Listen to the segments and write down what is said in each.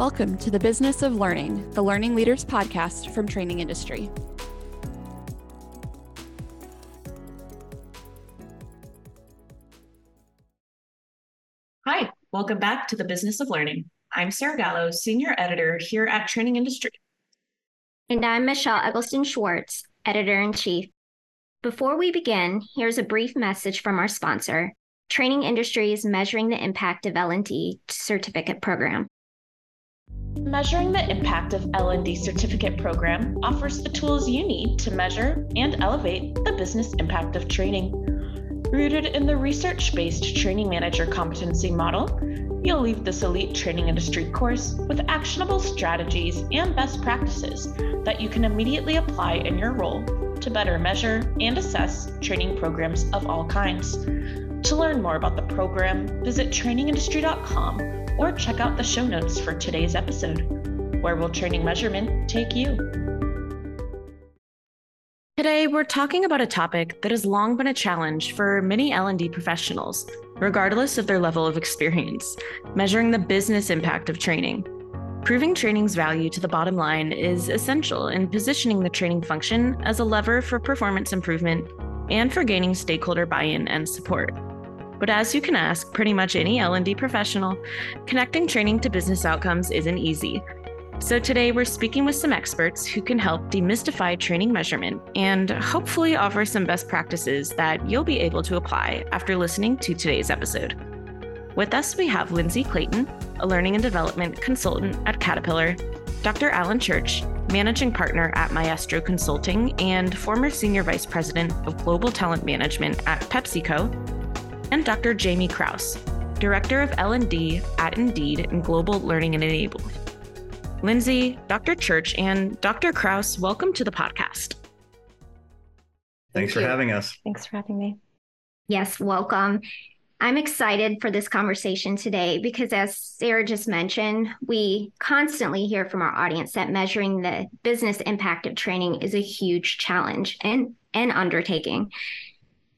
Welcome to the Business of Learning, the Learning Leaders podcast from Training Industry. Hi, welcome back to the Business of Learning. I'm Sarah Gallo, Senior Editor here at Training Industry. And I'm Michelle Eggleston Schwartz, Editor in Chief. Before we begin, here's a brief message from our sponsor, Training Industry's Measuring the Impact of L&D certificate program. Measuring the Impact of L&D certificate program offers the tools you need to measure and elevate the business impact of training. Rooted in the research-based training manager competency model, you'll leave this elite training industry course with actionable strategies and best practices that you can immediately apply in your role to better measure and assess training programs of all kinds. To learn more about the program, visit trainingindustry.com or check out the show notes for today's episode. Where will training measurement take you? Today, we're talking about a topic that has long been a challenge for many L&D professionals, regardless of their level of experience, measuring the business impact of training. Proving training's value to the bottom line is essential in positioning the training function as a lever for performance improvement and for gaining stakeholder buy-in and support. But as you can ask pretty much any L&D professional, connecting training to business outcomes isn't easy. So today we're speaking with some experts who can help demystify training measurement and hopefully offer some best practices that you'll be able to apply after listening to today's episode. With us, we have Lindsey Clayton, a learning and development consultant at Caterpillar, Dr. Allan Church, managing partner at Maestro Consulting and former senior vice president of global talent management at PepsiCo, and Dr. Jaimie Krause, Director of L&D at Indeed and Global Learning and Enablement. Lindsey, Dr. Church, and Dr. Krause, welcome to the podcast. Thanks Thank for having us. Thanks for having me. Yes, welcome. I'm excited for this conversation today because, as Sarah just mentioned, we constantly hear from our audience that measuring the business impact of training is a huge challenge and an undertaking.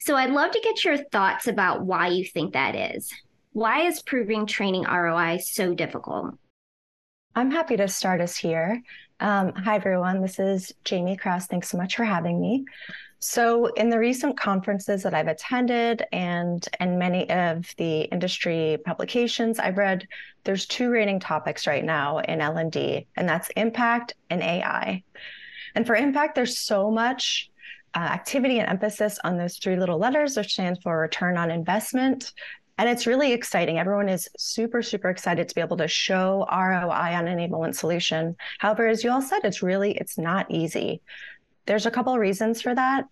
So I'd love to get your thoughts about why you think that is. Why is proving training ROI so difficult? I'm happy to start us here. Um, hi, everyone. This is Jaimie Krause. Thanks so much for having me. So, in the recent conferences that I've attended and and many of the industry publications I've read, there's two rating topics right now in L&D, and that's impact and AI. And for impact, there's so much uh, activity and emphasis on those three little letters, which stands for return on investment. And it's really exciting. Everyone is super, super excited to be able to show ROI on enablement solution. However, as you all said, it's really, it's not easy. There's a couple of reasons for that.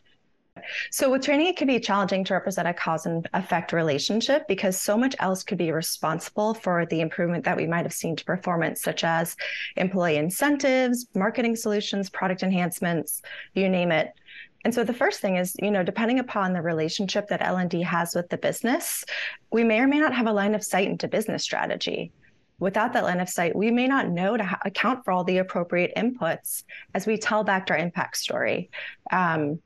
So with training, it can be challenging to represent a cause and effect relationship because so much else could be responsible for the improvement that we might have seen to performance, such as employee incentives, marketing solutions, product enhancements, you name it. And so the first thing is, you know, depending upon the relationship that L&D has with the business, we may or may not have a line of sight into business strategy. Without that line of sight, we may not know to account for all the appropriate inputs as we tell back to our impact story. Um,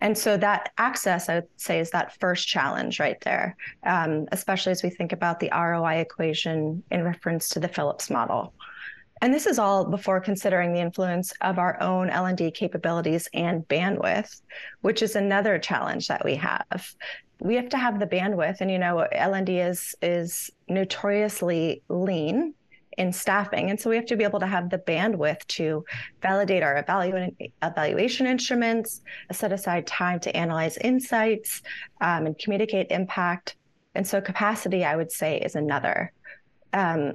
and so that access, I would say, is that first challenge right there, um, especially as we think about the ROI equation in reference to the Phillips model. And this is all before considering the influence of our own L&D capabilities and bandwidth, which is another challenge that we have. We have to have the bandwidth and you know L&D is is notoriously lean in staffing. And so we have to be able to have the bandwidth to validate our evalu- evaluation instruments, set aside time to analyze insights um, and communicate impact. And so capacity, I would say, is another. Um,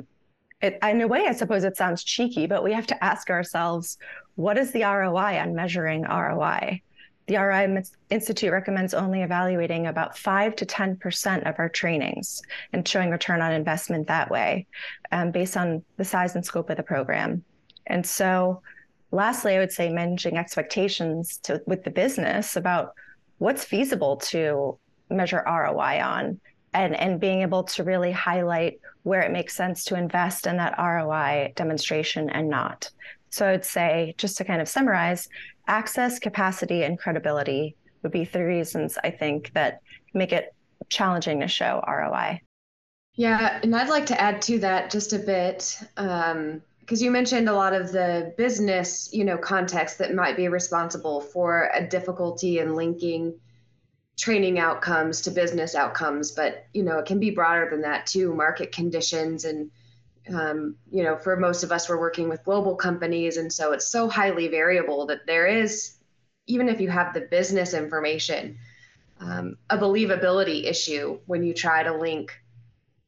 it, in a way, I suppose it sounds cheeky, but we have to ask ourselves, what is the ROI on measuring ROI? The ROI Institute recommends only evaluating about 5 to 10% of our trainings and showing return on investment that way um, based on the size and scope of the program. And so, lastly, I would say managing expectations to, with the business about what's feasible to measure ROI on and, and being able to really highlight where it makes sense to invest in that ROI demonstration and not. So I would say, just to kind of summarize, access, capacity, and credibility would be three reasons I think that make it challenging to show ROI. Yeah, and I'd like to add to that just a bit. Um, because you mentioned a lot of the business, you know, context that might be responsible for a difficulty in linking training outcomes to business outcomes, but you know, it can be broader than that too. Market conditions and um, you know, for most of us, we're working with global companies, and so it's so highly variable that there is, even if you have the business information, um, a believability issue when you try to link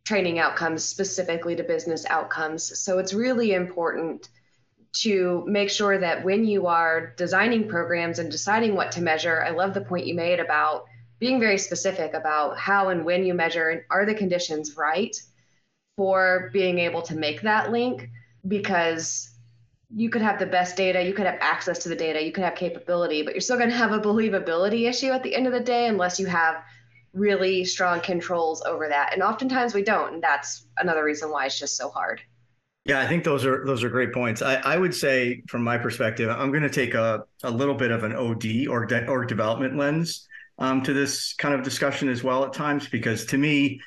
training outcomes specifically to business outcomes. So it's really important to make sure that when you are designing programs and deciding what to measure, I love the point you made about being very specific about how and when you measure and are the conditions right for being able to make that link because you could have the best data, you could have access to the data, you could have capability, but you're still going to have a believability issue at the end of the day unless you have really strong controls over that. And oftentimes we don't, and that's another reason why it's just so hard. Yeah, I think those are those are great points. I, I would say, from my perspective, I'm going to take a, a little bit of an OD or de- or development lens um, to this kind of discussion as well at times, because to me,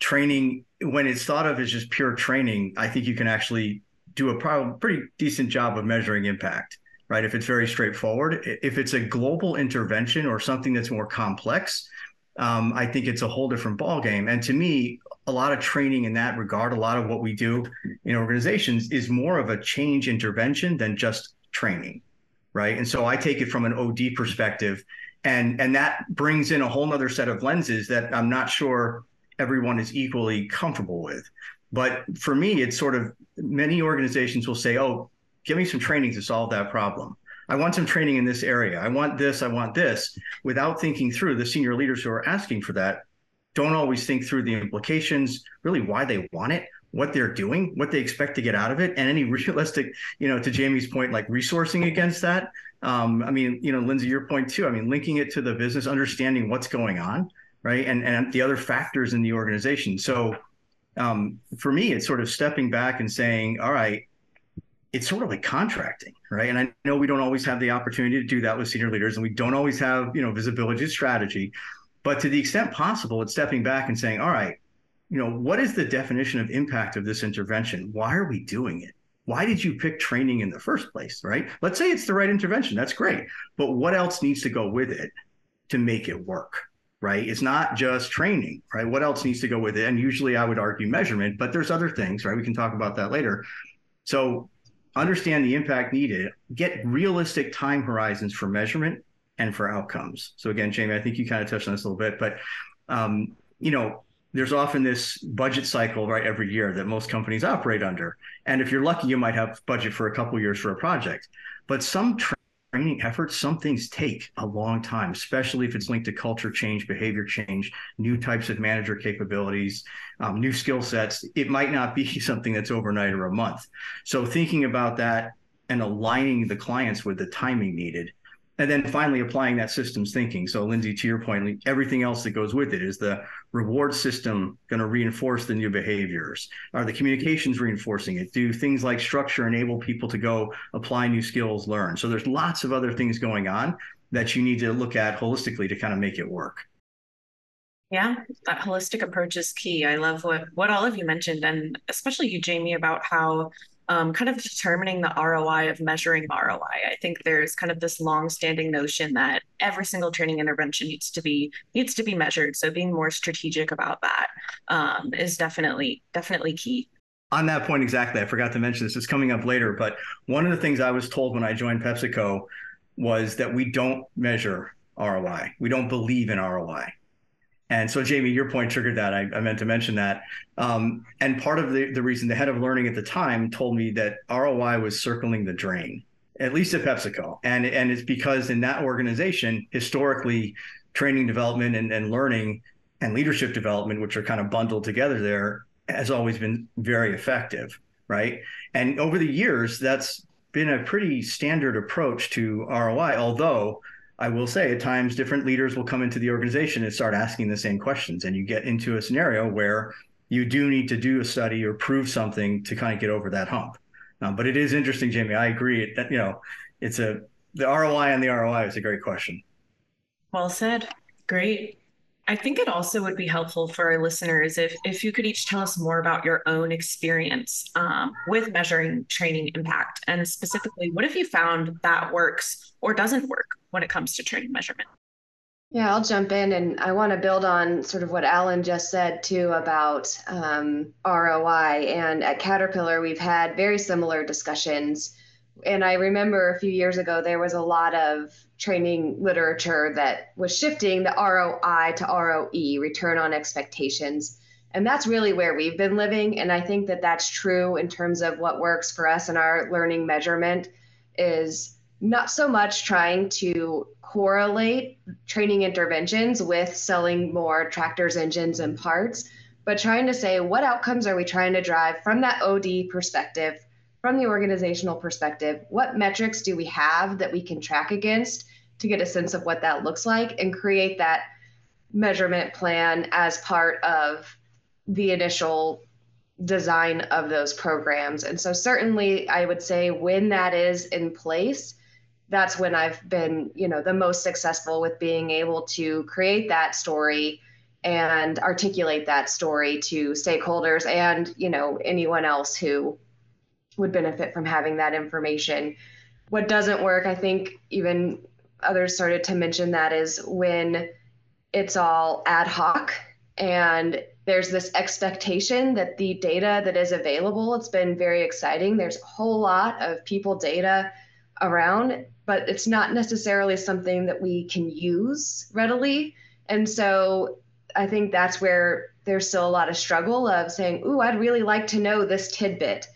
training when it's thought of as just pure training, I think you can actually do a probably pretty decent job of measuring impact, right? If it's very straightforward. If it's a global intervention or something that's more complex, um, I think it's a whole different ballgame. And to me, a lot of training in that regard, a lot of what we do in organizations is more of a change intervention than just training, right? And so I take it from an OD perspective, and and that brings in a whole other set of lenses that I'm not sure everyone is equally comfortable with. But for me, it's sort of many organizations will say, oh, give me some training to solve that problem. I want some training in this area. I want this, I want this, without thinking through the senior leaders who are asking for that don't always think through the implications, really why they want it, what they're doing, what they expect to get out of it, and any realistic, you know, to Jaimie's point, like resourcing against that. Um, I mean, you know, Lindsey, your point too. I mean, linking it to the business, understanding what's going on right? And and the other factors in the organization. So um, for me, it's sort of stepping back and saying, all right, it's sort of like contracting, right? And I know we don't always have the opportunity to do that with senior leaders, and we don't always have you know visibility strategy. But to the extent possible, it's stepping back and saying, all right, you know, what is the definition of impact of this intervention? Why are we doing it? Why did you pick training in the first place, right? Let's say it's the right intervention. That's great. But what else needs to go with it to make it work? right? It's not just training, right? What else needs to go with it? And usually I would argue measurement, but there's other things, right? We can talk about that later. So understand the impact needed, get realistic time horizons for measurement and for outcomes. So again, Jaimie, I think you kind of touched on this a little bit, but um, you know, there's often this budget cycle right every year that most companies operate under. And if you're lucky, you might have budget for a couple years for a project. But some training efforts, some things take a long time, especially if it's linked to culture change, behavior change, new types of manager capabilities, um, new skill sets. It might not be something that's overnight or a month. So thinking about that and aligning the clients with the timing needed and then finally applying that systems thinking so lindsey to your point everything else that goes with it is the reward system going to reinforce the new behaviors? Are the communications reinforcing it? Do things like structure enable people to go apply new skills learn? So there's lots of other things going on that you need to look at holistically to kind of make it work. Yeah, that holistic approach is key. I love what what all of you mentioned, and especially you, Jaimie, about how um, kind of determining the ROI of measuring ROI. I think there's kind of this long-standing notion that every single training intervention needs to be needs to be measured. So being more strategic about that um, is definitely definitely key. On that point, exactly. I forgot to mention this. It's coming up later, but one of the things I was told when I joined PepsiCo was that we don't measure ROI. We don't believe in ROI. And so, Jaimie, your point triggered that. I, I meant to mention that. Um, and part of the, the reason the head of learning at the time told me that ROI was circling the drain, at least at PepsiCo. And, and it's because in that organization, historically, training development and, and learning and leadership development, which are kind of bundled together there, has always been very effective. Right. And over the years, that's been a pretty standard approach to ROI, although I will say at times different leaders will come into the organization and start asking the same questions. And you get into a scenario where you do need to do a study or prove something to kind of get over that hump. Um, but it is interesting, Jaimie. I agree. It, you know, it's a the ROI and the ROI is a great question. Well said. Great. I think it also would be helpful for our listeners if, if you could each tell us more about your own experience um, with measuring training impact. And specifically, what have you found that works or doesn't work when it comes to training measurement? Yeah, I'll jump in and I want to build on sort of what Allan just said too about um, ROI. And at Caterpillar, we've had very similar discussions. And I remember a few years ago, there was a lot of training literature that was shifting the ROI to ROE, return on expectations. And that's really where we've been living. And I think that that's true in terms of what works for us in our learning measurement is not so much trying to correlate training interventions with selling more tractors, engines, and parts, but trying to say what outcomes are we trying to drive from that OD perspective from the organizational perspective, what metrics do we have that we can track against to get a sense of what that looks like and create that measurement plan as part of the initial design of those programs. And so certainly I would say when that is in place, that's when I've been, you know, the most successful with being able to create that story and articulate that story to stakeholders and, you know, anyone else who would benefit from having that information. What doesn't work, I think even others started to mention that is when it's all ad hoc and there's this expectation that the data that is available it's been very exciting. There's a whole lot of people data around but it's not necessarily something that we can use readily. And so i think that's where there's still a lot of struggle of saying ooh i'd really like to know this tidbit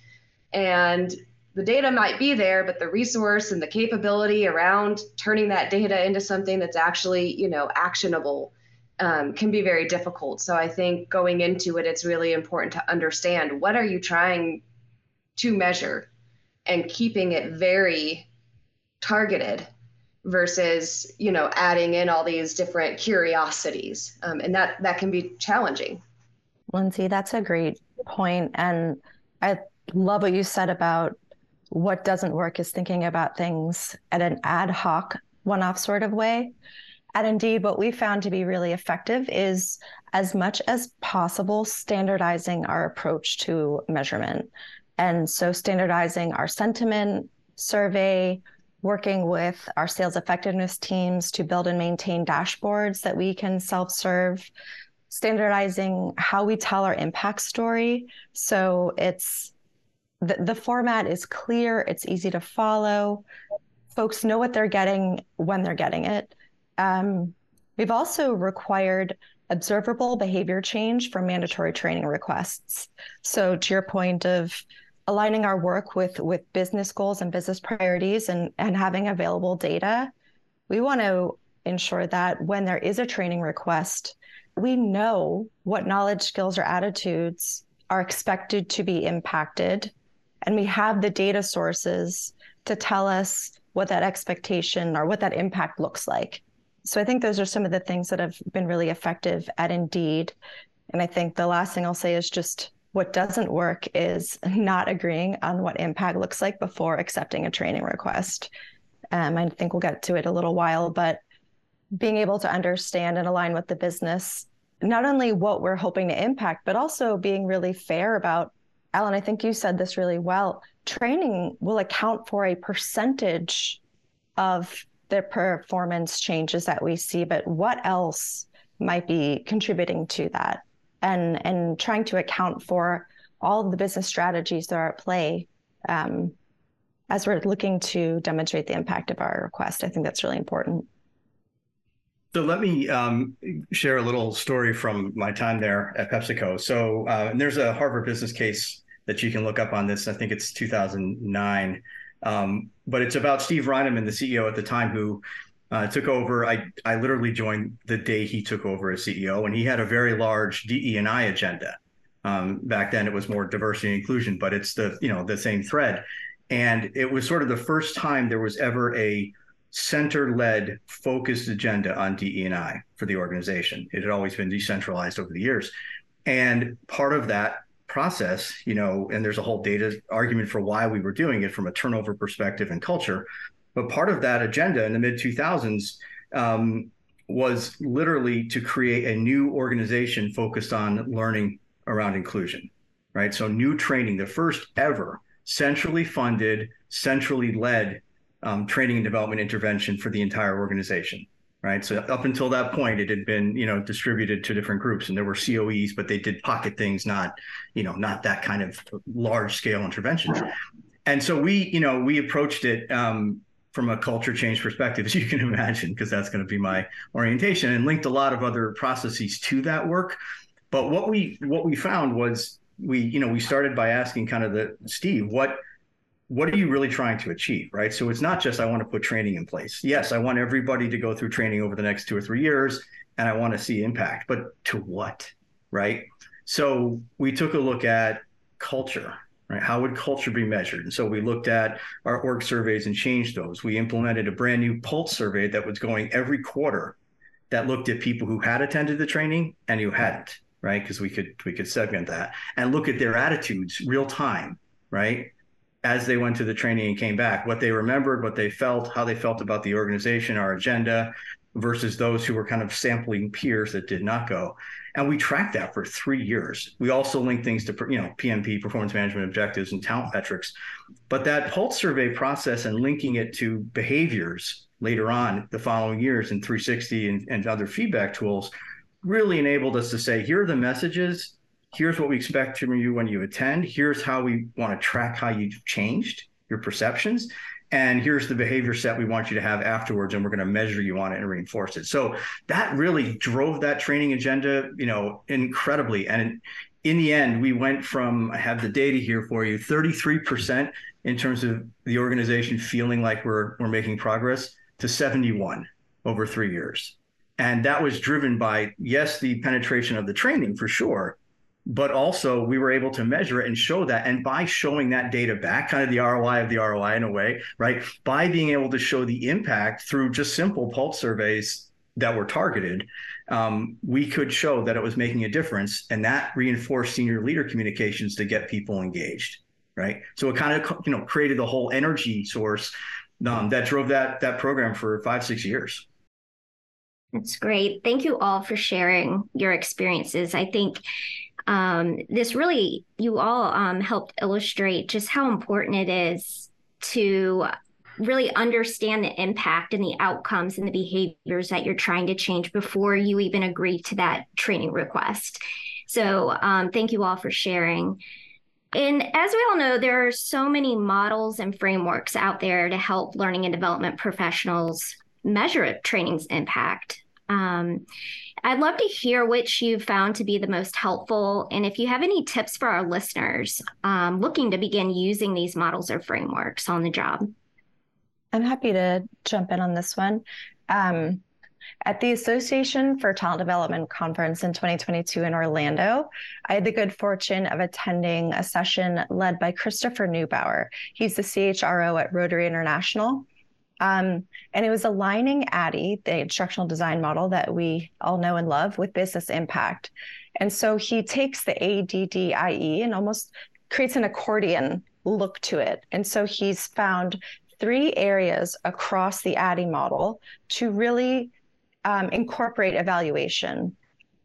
and the data might be there, but the resource and the capability around turning that data into something that's actually, you know, actionable um, can be very difficult. So I think going into it, it's really important to understand what are you trying to measure and keeping it very targeted versus you know adding in all these different curiosities. Um, and that that can be challenging. Lindsey that's a great point. And i love what you said about what doesn't work is thinking about things at an ad hoc, one off sort of way. And indeed, what we found to be really effective is as much as possible standardizing our approach to measurement. And so, standardizing our sentiment survey, working with our sales effectiveness teams to build and maintain dashboards that we can self serve, standardizing how we tell our impact story. So, it's the, the format is clear, it's easy to follow. Folks know what they're getting when they're getting it. Um, we've also required observable behavior change for mandatory training requests. So, to your point of aligning our work with with business goals and business priorities and and having available data, we want to ensure that when there is a training request, we know what knowledge, skills, or attitudes are expected to be impacted and we have the data sources to tell us what that expectation or what that impact looks like. So I think those are some of the things that have been really effective at Indeed. And I think the last thing I'll say is just what doesn't work is not agreeing on what impact looks like before accepting a training request. Um, I think we'll get to it a little while, but being able to understand and align with the business, not only what we're hoping to impact, but also being really fair about Allan, I think you said this really well. Training will account for a percentage of the performance changes that we see, but what else might be contributing to that? And and trying to account for all of the business strategies that are at play um, as we're looking to demonstrate the impact of our request. I think that's really important. So let me um, share a little story from my time there at PepsiCo. So uh, there's a Harvard business case that you can look up on this. I think it's 2009. Um, but it's about Steve Reinemund, the CEO at the time, who uh, took over. I, I literally joined the day he took over as CEO, and he had a very large DE and I agenda. Um, back then, it was more diversity and inclusion, but it's the you know the same thread. And it was sort of the first time there was ever a center-led, focused agenda on DE and I for the organization. It had always been decentralized over the years, and part of that process, you know, and there's a whole data argument for why we were doing it from a turnover perspective and culture. But part of that agenda in the mid 2000s um, was literally to create a new organization focused on learning around inclusion, right? So, new training, the first ever centrally funded, centrally led um, training and development intervention for the entire organization right? So up until that point it had been you know distributed to different groups and there were COEs but they did pocket things not you know not that kind of large scale interventions and so we you know we approached it um, from a culture change perspective as you can imagine because that's going to be my orientation and linked a lot of other processes to that work. But what we what we found was we you know we started by asking kind of the steve what what are you really trying to achieve right? So it's not just i want to put training in place. Yes i want everybody to go through training over the next two or three years and i want to see impact but to what right? So we took a look at culture right? How would culture be measured? And so we looked at our org surveys and changed those. We implemented a brand new pulse survey that was going every quarter that looked at people who had attended the training and who hadn't right? Because we could we could segment that and look at their attitudes real time right as they went to the training and came back, what they remembered, what they felt, how they felt about the organization, our agenda, versus those who were kind of sampling peers that did not go. And we tracked that for three years. We also linked things to, you know, PMP, performance management objectives, and talent metrics. But that pulse survey process and linking it to behaviors later on the following years in 360 and, and other feedback tools really enabled us to say, here are the messages here's what we expect from you when you attend. Here's how we want to track how you've changed your perceptions. And here's the behavior set we want you to have afterwards, and we're going to measure you on it and reinforce it. So that really drove that training agenda, you know, incredibly. And in the end, we went from I have the data here for you, 33% in terms of the organization feeling like we're we're making progress to 71 over three years. And that was driven by, yes, the penetration of the training for sure, but also we were able to measure it and show that. And by showing that data back, kind of the ROI of the ROI in a way, right? By being able to show the impact through just simple pulse surveys that were targeted, um, we could show that it was making a difference. And that reinforced senior leader communications to get people engaged, right? So it kind of, you know, created the whole energy source um, that drove that that program for five, six years. That's great. Thank you all for sharing your experiences. I think um, this really, you all um, helped illustrate just how important it is to really understand the impact and the outcomes and the behaviors that you're trying to change before you even agree to that training request. So, um, thank you all for sharing. And as we all know, there are so many models and frameworks out there to help learning and development professionals measure a training's impact. Um, I'd love to hear which you found to be the most helpful. And if you have any tips for our listeners um, looking to begin using these models or frameworks on the job. I'm happy to jump in on this one. Um, at the Association for Talent Development Conference in 2022 in Orlando, I had the good fortune of attending a session led by Christopher Neubauer. He's the CHRO at Rotary International. Um, and it was aligning ADDIE, the instructional design model that we all know and love, with business impact. And so he takes the ADDIE and almost creates an accordion look to it. And so he's found three areas across the ADDIE model to really um, incorporate evaluation.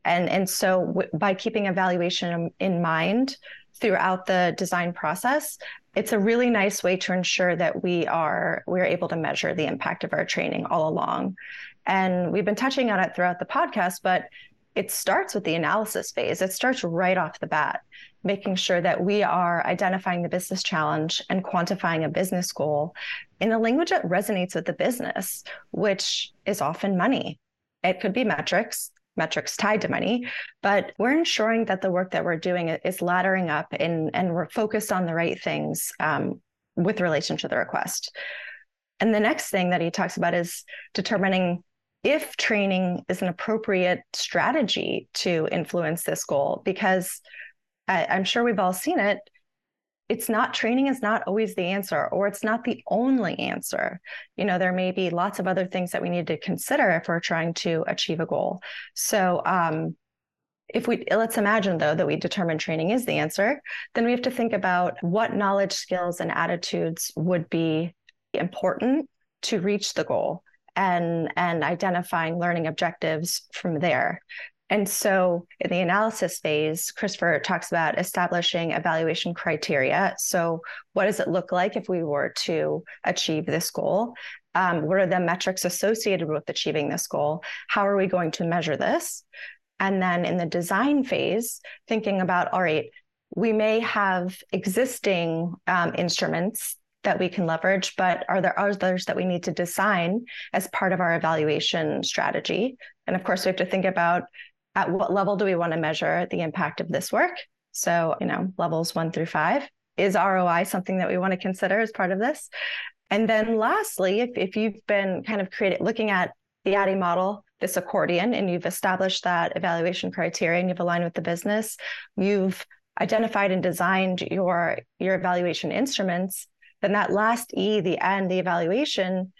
And, and so w- by keeping evaluation in mind throughout the design process, it's a really nice way to ensure that we are we're able to measure the impact of our training all along. And we've been touching on it throughout the podcast but it starts with the analysis phase. It starts right off the bat making sure that we are identifying the business challenge and quantifying a business goal in a language that resonates with the business which is often money. It could be metrics metrics tied to money, but we're ensuring that the work that we're doing is laddering up and, and we're focused on the right things um, with relation to the request. And the next thing that he talks about is determining if training is an appropriate strategy to influence this goal, because I, I'm sure we've all seen it it's not training is not always the answer or it's not the only answer you know there may be lots of other things that we need to consider if we're trying to achieve a goal so um, if we let's imagine though that we determine training is the answer then we have to think about what knowledge skills and attitudes would be important to reach the goal and and identifying learning objectives from there. And so in the analysis phase, Christopher talks about establishing evaluation criteria. So, what does it look like if we were to achieve this goal? Um, what are the metrics associated with achieving this goal? How are we going to measure this? And then in the design phase, thinking about all right, we may have existing um, instruments that we can leverage, but are there others that we need to design as part of our evaluation strategy? And of course, we have to think about at what level do we want to measure the impact of this work? So, you know, levels one through five. Is ROI something that we want to consider as part of this? And then lastly, if, if you've been kind of created looking at the ADDIE model, this accordion, and you've established that evaluation criteria and you've aligned with the business, you've identified and designed your your evaluation instruments then that last E, the end, the evaluation,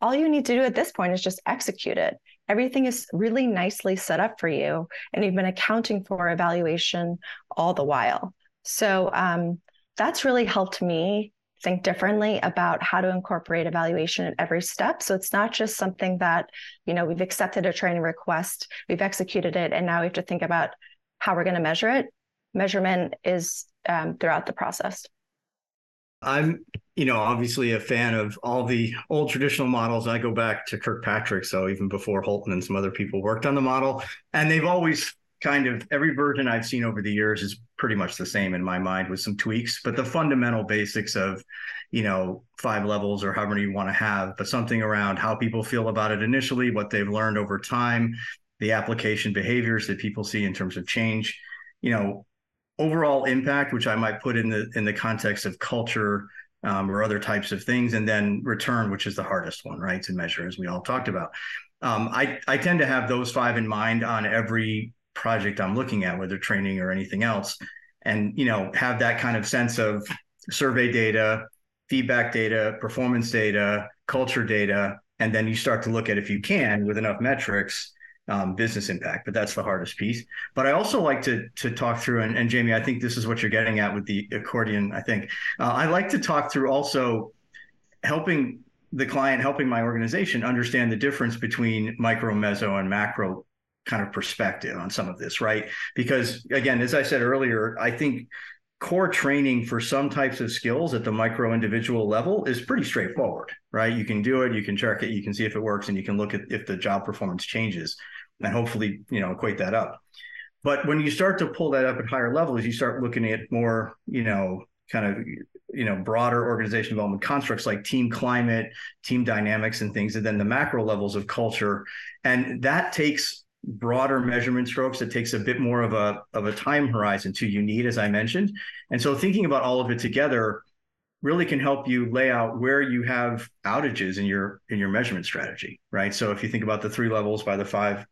all you need to do at this point is just execute it. Everything is really nicely set up for you, and you've been accounting for evaluation all the while. So um, that's really helped me think differently about how to incorporate evaluation at every step. So it's not just something that, you know, we've accepted a training request, we've executed it, and now we have to think about how we're going to measure it. Measurement is um, throughout the process. I'm, you know, obviously a fan of all the old traditional models. I go back to Kirkpatrick, so even before Holton and some other people worked on the model, and they've always kind of every version I've seen over the years is pretty much the same in my mind with some tweaks, but the fundamental basics of, you know, five levels or however you want to have, but something around how people feel about it initially, what they've learned over time, the application behaviors that people see in terms of change, you know, overall impact, which I might put in the in the context of culture um, or other types of things, and then return, which is the hardest one, right, to measure, as we all talked about. Um, I I tend to have those five in mind on every project I'm looking at, whether training or anything else, and you know have that kind of sense of survey data, feedback data, performance data, culture data, and then you start to look at if you can with enough metrics um, business impact, but that's the hardest piece. But I also like to to talk through, and, and Jaimie, I think this is what you're getting at with the accordion. I think uh, I like to talk through also helping the client, helping my organization understand the difference between micro, meso, and macro kind of perspective on some of this, right? Because again, as I said earlier, I think core training for some types of skills at the micro individual level is pretty straightforward, right? You can do it, you can check it, you can see if it works, and you can look at if the job performance changes and hopefully you know equate that up. But when you start to pull that up at higher levels you start looking at more you know kind of you know broader organization development constructs like team climate team dynamics and things and then the macro levels of culture. And that takes broader measurement strokes. It takes a bit more of a of a time horizon to you need as i mentioned. And so thinking about all of it together really can help you lay out where you have outages in your in your measurement strategy right? So if you think about the three levels by the five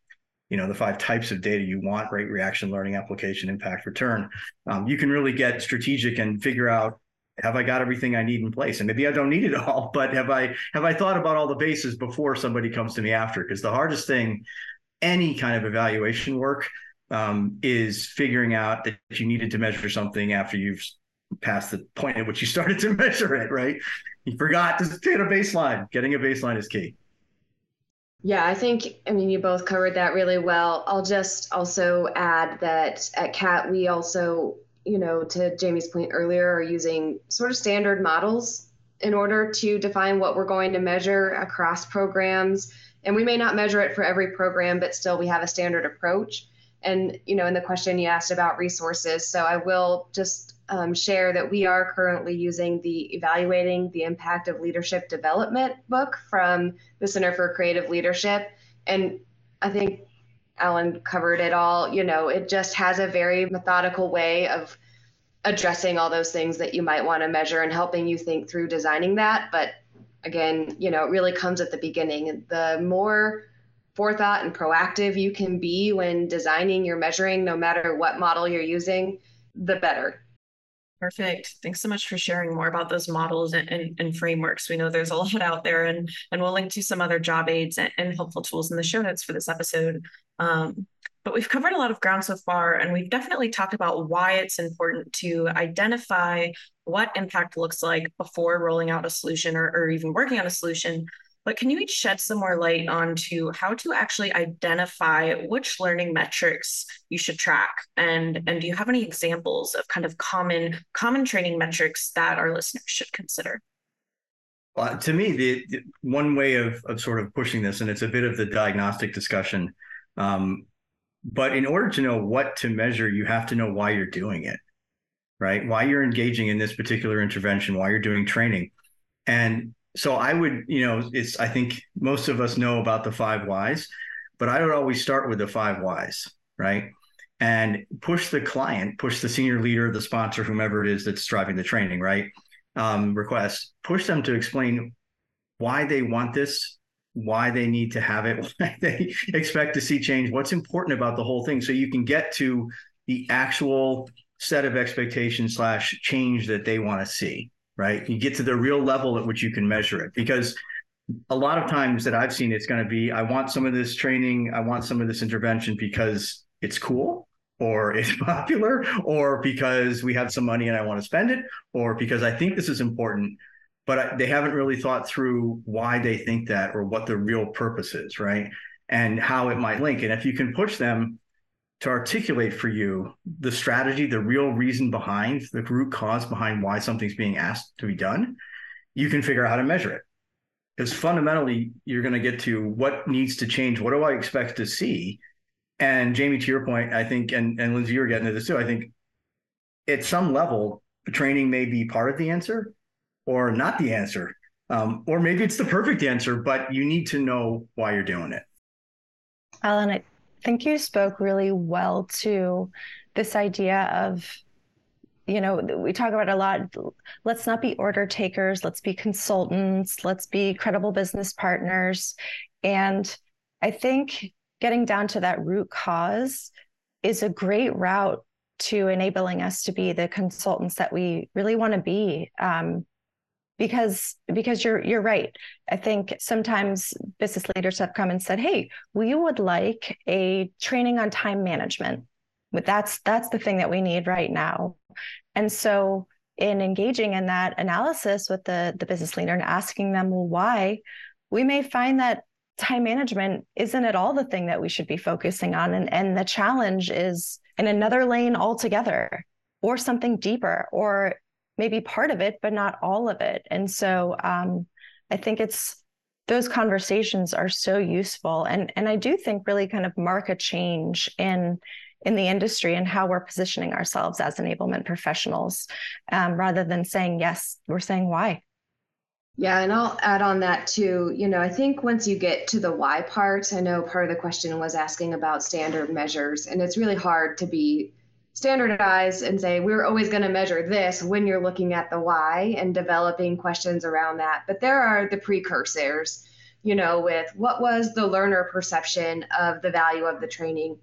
you know the five types of data you want rate reaction learning application impact return. Um, you can really get strategic and figure out have i got everything i need in place? And maybe i don't need it all but have i have i thought about all the bases before somebody comes to me after? Because the hardest thing any kind of evaluation work um, is figuring out that you needed to measure something after you've passed the point at which you started to measure it right? You forgot to get a baseline. Getting a baseline is key yeah, I think, I mean, you both covered that really well. I'll just also add that at CAT, we also, you know, to Jaimie's point earlier, are using sort of standard models in order to define what we're going to measure across programs. And we may not measure it for every program, but still we have a standard approach. And, you know, in the question you asked about resources, so I will just um, share that we are currently using the Evaluating the Impact of Leadership Development book from the Center for Creative Leadership. And I think Allan covered it all. You know, it just has a very methodical way of addressing all those things that you might want to measure and helping you think through designing that. But again, you know, it really comes at the beginning. The more forethought and proactive you can be when designing your measuring, no matter what model you're using, the better Perfect. Thanks so much for sharing more about those models and, and, and, frameworks. We know there's a lot out there, and, and we'll link to some other job aids and, and helpful tools in the show notes for this episode. Um, but we've covered a lot of ground so far, and we've definitely talked about why it's important to identify what impact looks like before rolling out a solution or, or even working on a solution. But can you each shed some more light onto how to actually identify which learning metrics you should track? And, and do you have any examples of kind of common common training metrics that our listeners should consider? Well, to me, the, the, one way of, of sort of pushing this, and it's a bit of the diagnostic discussion, um, but in order to know what to measure, you have to know why you're doing it, right? Why you're engaging in this particular intervention, why you're doing training. And so I would, you know, it's, I think most of us know about the five whys, but I would always start with the five whys, right? And push the client, push the senior leader, the sponsor, whomever it is that's driving the training, right? um, request, push them to explain why they want this, why they need to have it, why they expect to see change, what's important about the whole thing, so you can get to the actual set of expectations slash change that they want to see. Right, you get to the real level at which you can measure it. Because a lot of times that I've seen, it's going to be, I want some of this training, I want some of this intervention because it's cool or it's popular or because we have some money and I want to spend it or because I think this is important but they haven't really thought through why they think that or what the real purpose is right? And how it might link. And if you can push them to articulate for you the strategy the real reason behind the root cause behind why something's being asked to be done you can figure out how to measure it because fundamentally you're going to get to what needs to change what do i expect to see and Jaimie, to your point, I think, and and Lindsey, you're getting to this too. I think at some level, training may be part of the answer, or not the answer, um, or maybe it's the perfect answer, but you need to know why you're doing it. Allan, I think you spoke really well to this idea of you know we talk about a lot let's not be order takers let's be consultants let's be credible business partners. And i think getting down to that root cause is a great route to enabling us to be the consultants that we really want to be. Um, because because you're you're right. I think sometimes business leaders have come and said hey we would like a training on time management. But that's that's the thing that we need right now. And so in engaging in that analysis with the the business leader and asking them well why? we may find that time management isn't at all the thing that we should be focusing on. And, and the challenge is in another lane altogether or something deeper or maybe part of it, but not all of it. And so um, I think it's those conversations are so useful. And, and I do think really kind of mark a change in in the industry and how we're positioning ourselves as enablement professionals um, rather than saying yes we're saying why yeah, and I'll add on that too. You know, I think once you get to the why part, I know part of the question was asking about standard measures, and it's really hard to be standardized and say we're always going to measure this when you're looking at the why and developing questions around that. But there are the precursors, you know, with what was the learner perception of the value of the training?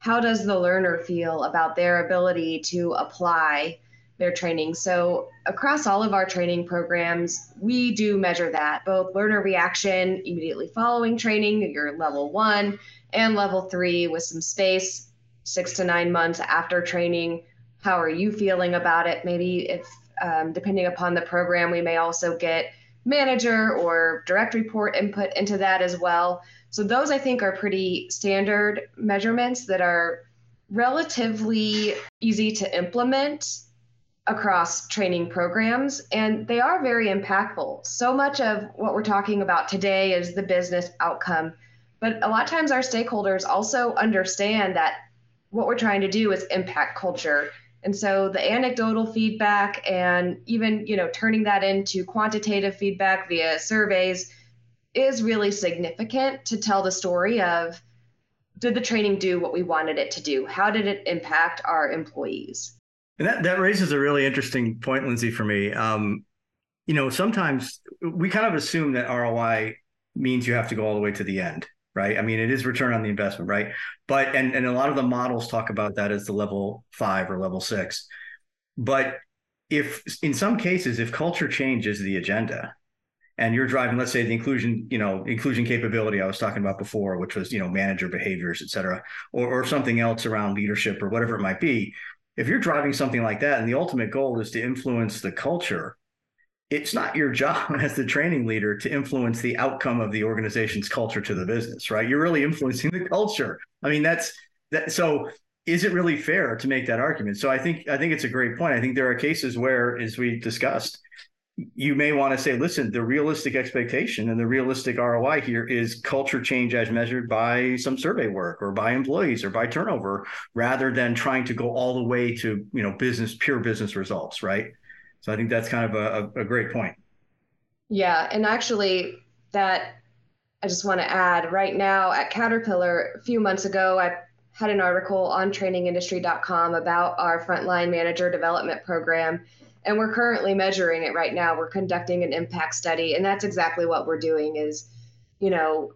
How does the learner feel about their ability to apply? their training. So across all of our training programs, we do measure that both learner reaction immediately following training, your level one, and level three with some space, six to nine months after training. How are you feeling about it? Maybe if um, depending upon the program, we may also get manager or direct report input into that as well. So those I think are pretty standard measurements that are relatively easy to implement across training programs, and they are very impactful. So much of what we're talking about today is the business outcome, but a lot of times our stakeholders also understand that what we're trying to do is impact culture. And so the anecdotal feedback and even, you know, turning that into quantitative feedback via surveys is really significant to tell the story of did the training do what we wanted it to do? How did it impact our employees? And that, that raises a really interesting point, Lindsey, for me. Um, you know, sometimes we kind of assume that ROI means you have to go all the way to the end, right? I mean, it is return on the investment, right? But and and a lot of the models talk about that as the level five or level six. But if in some cases, if culture changes the agenda, and you're driving, let's say the inclusion, you know, inclusion capability I was talking about before, which was, you know, manager behaviors, et cetera, or, or something else around leadership or whatever it might be, if you're driving something like that and the ultimate goal is to influence the culture it's not your job as the training leader to influence the outcome of the organization's culture to the business, right? You're really influencing the culture. I mean, that's that. So is it really fair to make that argument? So I think I think it's a great point. I think there are cases where, as we discussed, you may want to say, listen, the realistic expectation and the realistic ROI here is culture change as measured by some survey work or by employees or by turnover, rather than trying to go all the way to you know business pure business results, right? So I think that's kind of a, a great point. Yeah, and actually, that I just want to add right now at Caterpillar, a few months ago, I had an article on trainingindustry.com about our frontline manager development program and we're currently measuring it right now we're conducting an impact study and that's exactly what we're doing is you know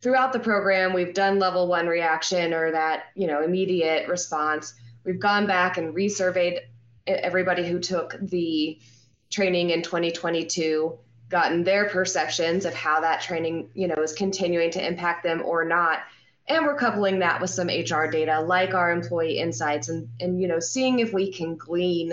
throughout the program we've done level one reaction or that you know immediate response we've gone back and resurveyed everybody who took the training in 2022 gotten their perceptions of how that training you know is continuing to impact them or not. And we're coupling that with some hr data like our employee insights and and you know seeing if we can glean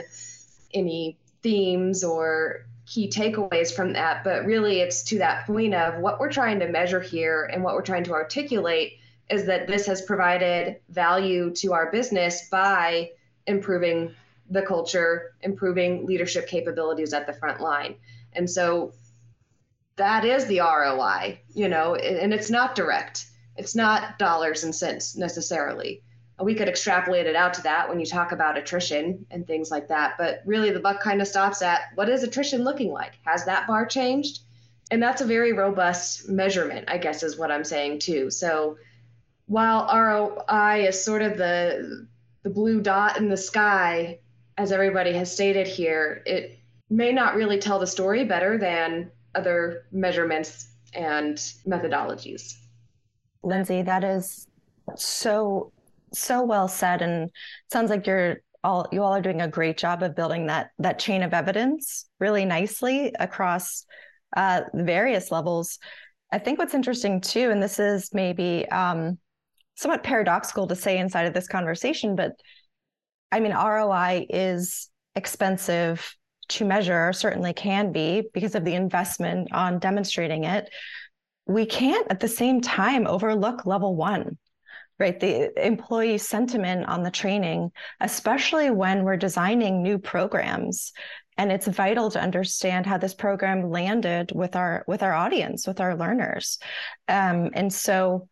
any themes or key takeaways from that, but really it's to that point of what we're trying to measure here and what we're trying to articulate is that this has provided value to our business by improving the culture, improving leadership capabilities at the front line. And so that is the ROI, you know, and it's not direct. It's not dollars and cents necessarily we could extrapolate it out to that when you talk about attrition and things like that. But really, the buck kind of stops at what is attrition looking like? Has that bar changed? And that's a very robust measurement, I guess, is what I'm saying too. So while ROI is sort of the the blue dot in the sky, as everybody has stated here, it may not really tell the story better than other measurements and methodologies. Lindsey, that is so so well said and sounds like you're all you all are doing a great job of building that that chain of evidence really nicely across uh, various levels i think what's interesting too and this is maybe um, somewhat paradoxical to say inside of this conversation but i mean roi is expensive to measure certainly can be because of the investment on demonstrating it. We can't at the same time overlook level one right? The employee sentiment on the training especially when we're designing new programs. And it's vital to understand how this program landed with our with our audience with our learners. Um, and so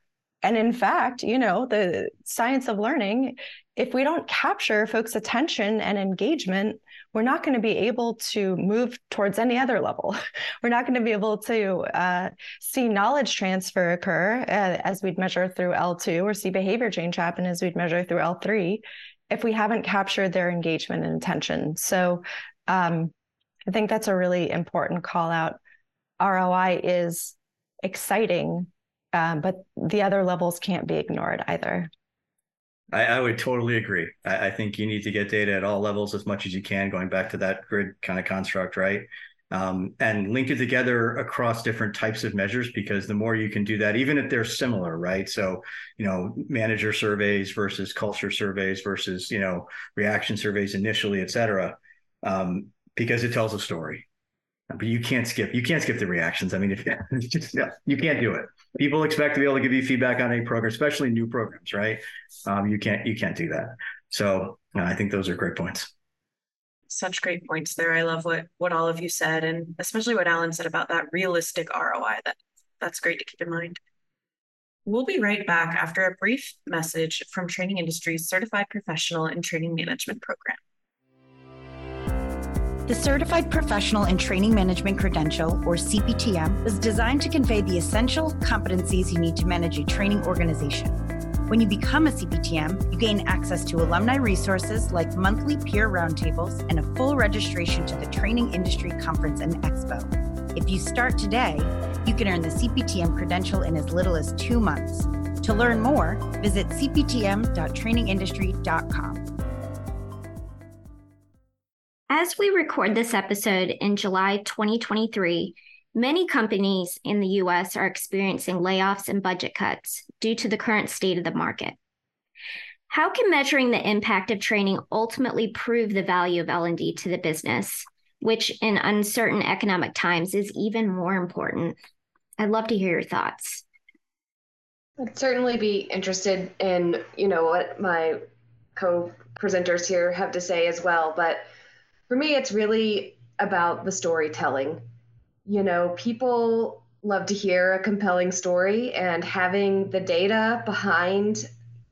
and in fact you know the science of learning if we don't capture folks attention and engagement we're not going to be able to move towards any other level. We're not going to be able to uh, see knowledge transfer occur uh, as we'd measure through L2 or see behavior change happen as we'd measure through L3 if we haven't captured their engagement and attention. So um, I think that's a really important call out. ROI is exciting, um, but the other levels can't be ignored either. I, I would totally agree. I, I, think you need to get data at all levels as much as you can, going back to that grid kind of construct, right? Um, and link it together across different types of measures because the more you can do that, even if they're similar, right? So, you know, manager surveys versus culture surveys versus, you know, reaction surveys initially, et cetera, um, because it tells a story but you can't skip you can't skip the reactions. I mean if just, yeah, you can't do it. People expect to be able to give you feedback on any program especially new programs right? Um, you can't you can't do that. So uh, i think those are great points. Such great points there. I love what what all of you said and especially what Allan said about that realistic roi that that's great to keep in mind. We'll be right back after a brief message from training industry's certified professional in training management program the Certified Professional in Training Management Credential, or CPTM, was designed to convey the essential competencies you need to manage a training organization. When you become a CPTM, you gain access to alumni resources like monthly peer roundtables and a full registration to the Training Industry Conference and Expo. If you start today, you can earn the CPTM credential in as little as two months. To learn more, visit cptm.trainingindustry.com. As we record this episode in July 2023, many companies in the US are experiencing layoffs and budget cuts due to the current state of the market. How can measuring the impact of training ultimately prove the value of L&D to the business? which in uncertain economic times is even more important. I'd love to hear your thoughts. I'd certainly be interested in, you know, what my co-presenters here have to say as well. But for me, it's really about the storytelling. You know, people love to hear a compelling story and having the data behind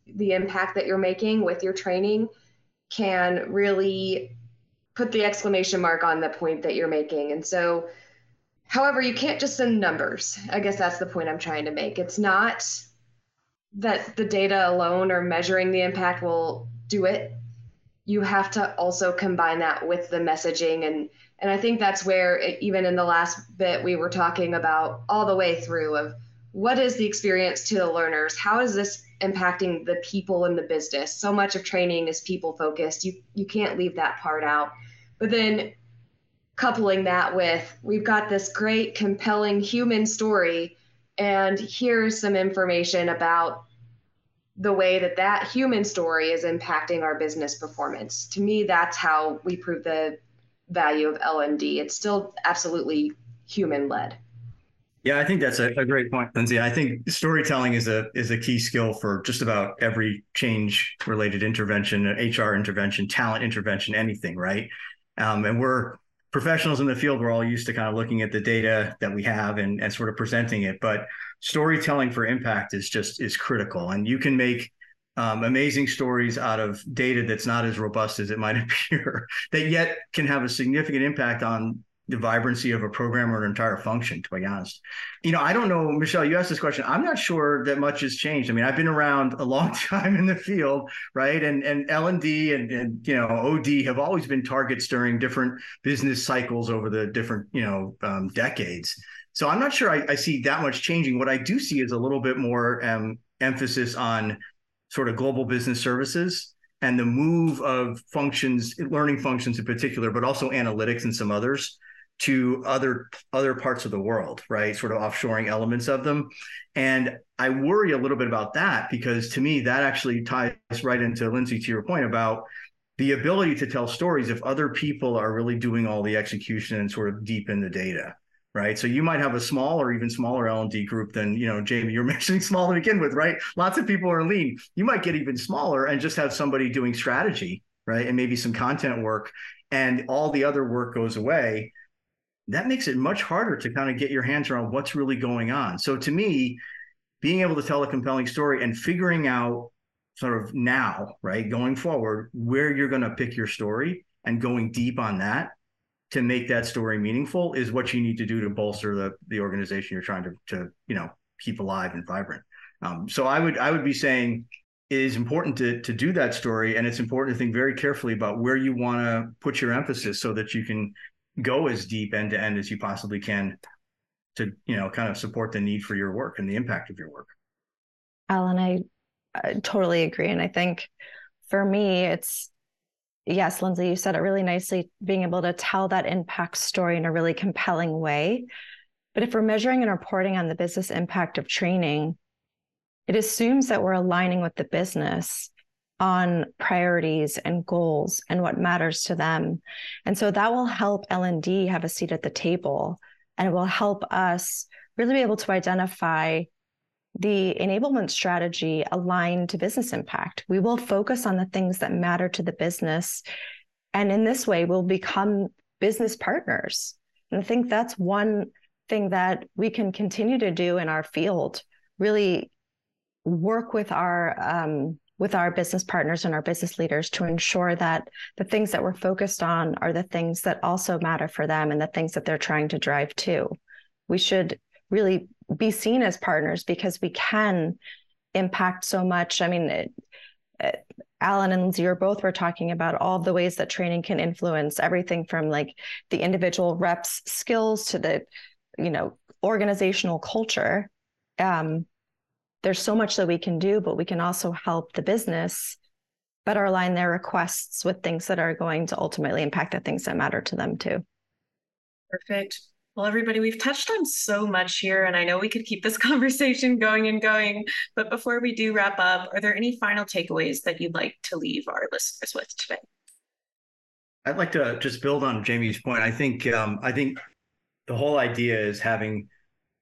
the impact that you're making with your training can really put the exclamation mark on the point that you're making. And so, however, you can't just send numbers. I guess that's the point I'm trying to make. It's not that the data alone or measuring the impact will do it. You have to also combine that with the messaging and and I think that's where it, even in the last bit we were talking about all the way through of what is the experience to the learners? How is this impacting the people in the business? So much of training is people focused. You you can't leave that part out. But then coupling that with we've got this great compelling human story and here's some information about the way that that human story is impacting our business performance. To me, that's how we prove the value of L&D. It's still absolutely human led. Yeah, I think that's a, a, great point, Lindsey. I think storytelling is a is a key skill for just about every change related intervention, HR intervention, talent intervention, anything, right? Um, and we're professionals in the field. We're all used to kind of looking at the data that we have and, and sort of presenting it. But storytelling for impact is just is critical, and you can make um, amazing stories out of data that's not as robust as it might appear, that yet can have a significant impact on the vibrancy of a program or an entire function, to be honest. You know, I don't know, Michelle, you asked this question. I'm not sure that much has changed. I mean, I've been around a long time in the field, right? And and L&D and, and you know, OD have always been targets during different business cycles over the different, you know, um, decades. So I'm not sure I, I, see that much changing. What I do see is a little bit more um, emphasis on sort of global business services and the move of functions, learning functions in particular, but also analytics and some others to other other parts of the world, right? Sort of offshoring elements of them. And I worry a little bit about that because to me, that actually ties right into Lindsey, to your point about the ability to tell stories if other people are really doing all the execution and sort of deep in the data right? So you might have a small or even smaller L&D group than, you know, Jaimie, you're mentioning small to begin with, right? Lots of people are lean. You might get even smaller and just have somebody doing strategy, right? And maybe some content work and all the other work goes away. That makes it much harder to kind of get your hands around what's really going on. So to me, being able to tell a compelling story and figuring out sort of now, right, going forward, where you're going to pick your story and going deep on that to make that story meaningful is what you need to do to bolster the the organization you're trying to to you know keep alive and vibrant. Um, so I would I would be saying it is important to to do that story, and it's important to think very carefully about where you want to put your emphasis so that you can go as deep end to end as you possibly can to you know kind of support the need for your work and the impact of your work. Allan, I, I totally agree, and I think for me, it's yes, Lindsey, you said it really nicely, being able to tell that impact story in a really compelling way. But if we're measuring and reporting on the business impact of training, it assumes that we're aligning with the business on priorities and goals and what matters to them. And so that will help L&D have a seat at the table and it will help us really be able to identify the enablement strategy aligned to business impact. We will focus on the things that matter to the business. And in this way, we'll become business partners. And I think that's one thing that we can continue to do in our field really work with our um, with our business partners and our business leaders to ensure that the things that we're focused on are the things that also matter for them and the things that they're trying to drive to. We should really be seen as partners because we can impact so much. I mean, it, it, Allan and Lindsey are both were talking about all the ways that training can influence everything from like the individual reps skills to the, you know, organizational culture. Um, there's so much that we can do, but we can also help the business better align their requests with things that are going to ultimately impact the things that matter to them too. Perfect. Well, everybody, we've touched on so much here, and I know we could keep this conversation going and going. But before we do wrap up, are there any final takeaways that you'd like to leave our listeners with today? I'd like to just build on Jaimie's point. I think um, I think the whole idea is having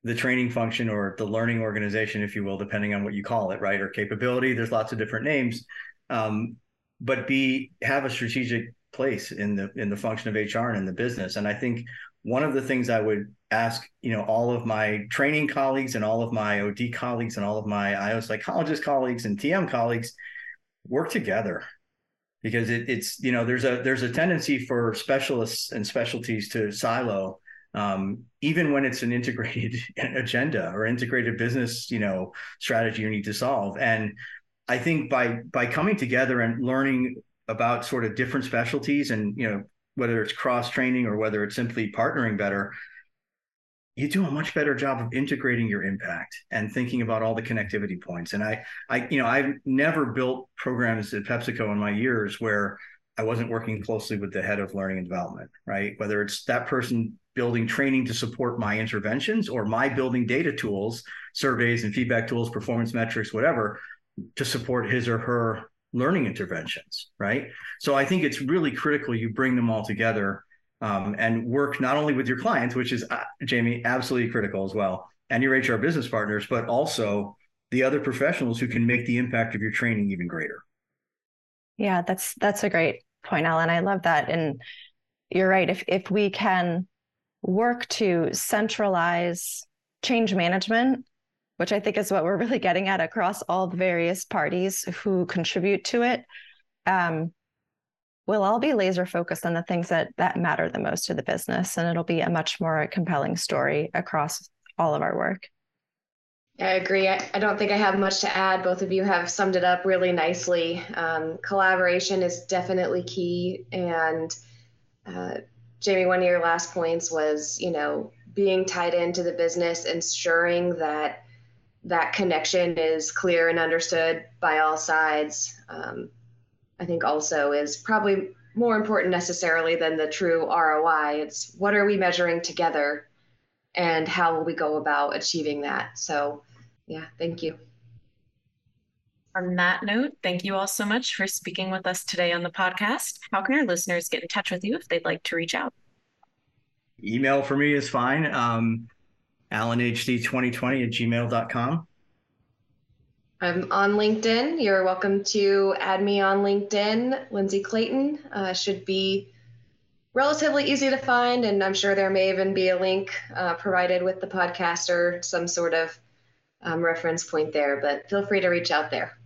the training function or the learning organization, if you will, depending on what you call it, right? Or capability. There's lots of different names, um, but be have a strategic place in the in the function of HR and in the business. And I think one of the things I would ask, you know, all of my training colleagues and all of my OD colleagues and all of my IO psychologist colleagues and TM colleagues work together. Because it, it's you know there's a there's a tendency for specialists and specialties to silo um, even when it's an integrated agenda or integrated business you know strategy you need to solve. And i think by by coming together and learning about sort of different specialties and you know whether it's cross training or whether it's simply partnering better you do a much better job of integrating your impact and thinking about all the connectivity points. And I, I, you know, I've never built programs at PepsiCo in my years where I wasn't working closely with the head of learning and development, right? Whether it's that person building training to support my interventions or my building data tools, surveys and feedback tools, performance metrics, whatever, to support his or her learning interventions, right? So I think it's really critical you bring them all together um, and work not only with your clients, which is uh, Jaimie absolutely critical as well, and your HR business partners, but also the other professionals who can make the impact of your training even greater. Yeah, that's that's a great point, Allan. I love that, and you're right. If if we can work to centralize change management, which I think is what we're really getting at across all the various parties who contribute to it, um, we'll all be laser focused on the things that that matter the most to the business and it'll be a much more compelling story across all of our work I agree. I, I, don't think I have much to add. Both of you have summed it up really nicely. Um, collaboration is definitely key. And uh, Jaimie, one of your last points was, you know, being tied into the business, ensuring that that connection is clear and understood by all sides. Um, I think also is probably more important necessarily than the true ROI. It's what are we measuring together and how will we go about achieving that? So, yeah, thank you. On that note, thank you all so much for speaking with us today on the podcast. How can our listeners get in touch with you if they'd like to reach out? Email for me is fine. Um, AlanHD2020 at gmail.com. I'm on LinkedIn. You're welcome to add me on LinkedIn. Lindsey Clayton uh, should be relatively easy to find, and I'm sure there may even be a link uh, provided with the podcast or some sort of um, reference point there. But feel free to reach out there.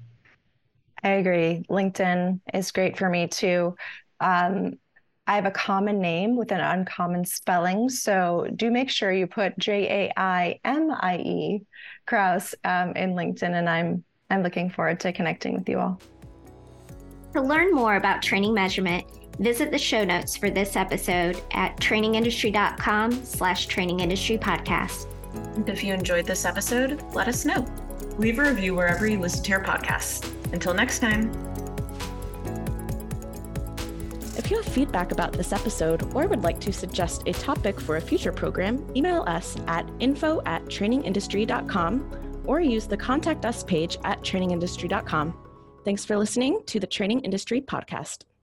I agree. LinkedIn is great for me too. Um, I have a common name with an uncommon spelling, so do make sure you put J A I M I E Krause um, in LinkedIn, and I'm I'm looking forward to connecting with you all. To learn more about training measurement, visit the show notes for this episode at trainingindustry.com slash trainingindustry podcast. And if you enjoyed this episode, let us know. Leave a review wherever you listen to your podcast. Until next time. If you have feedback about this episode or would like to suggest a topic for a future program, email us at info at trainingindustry.com or use the Contact Us page at trainingindustry.com. Thanks for listening to the Training Industry Podcast.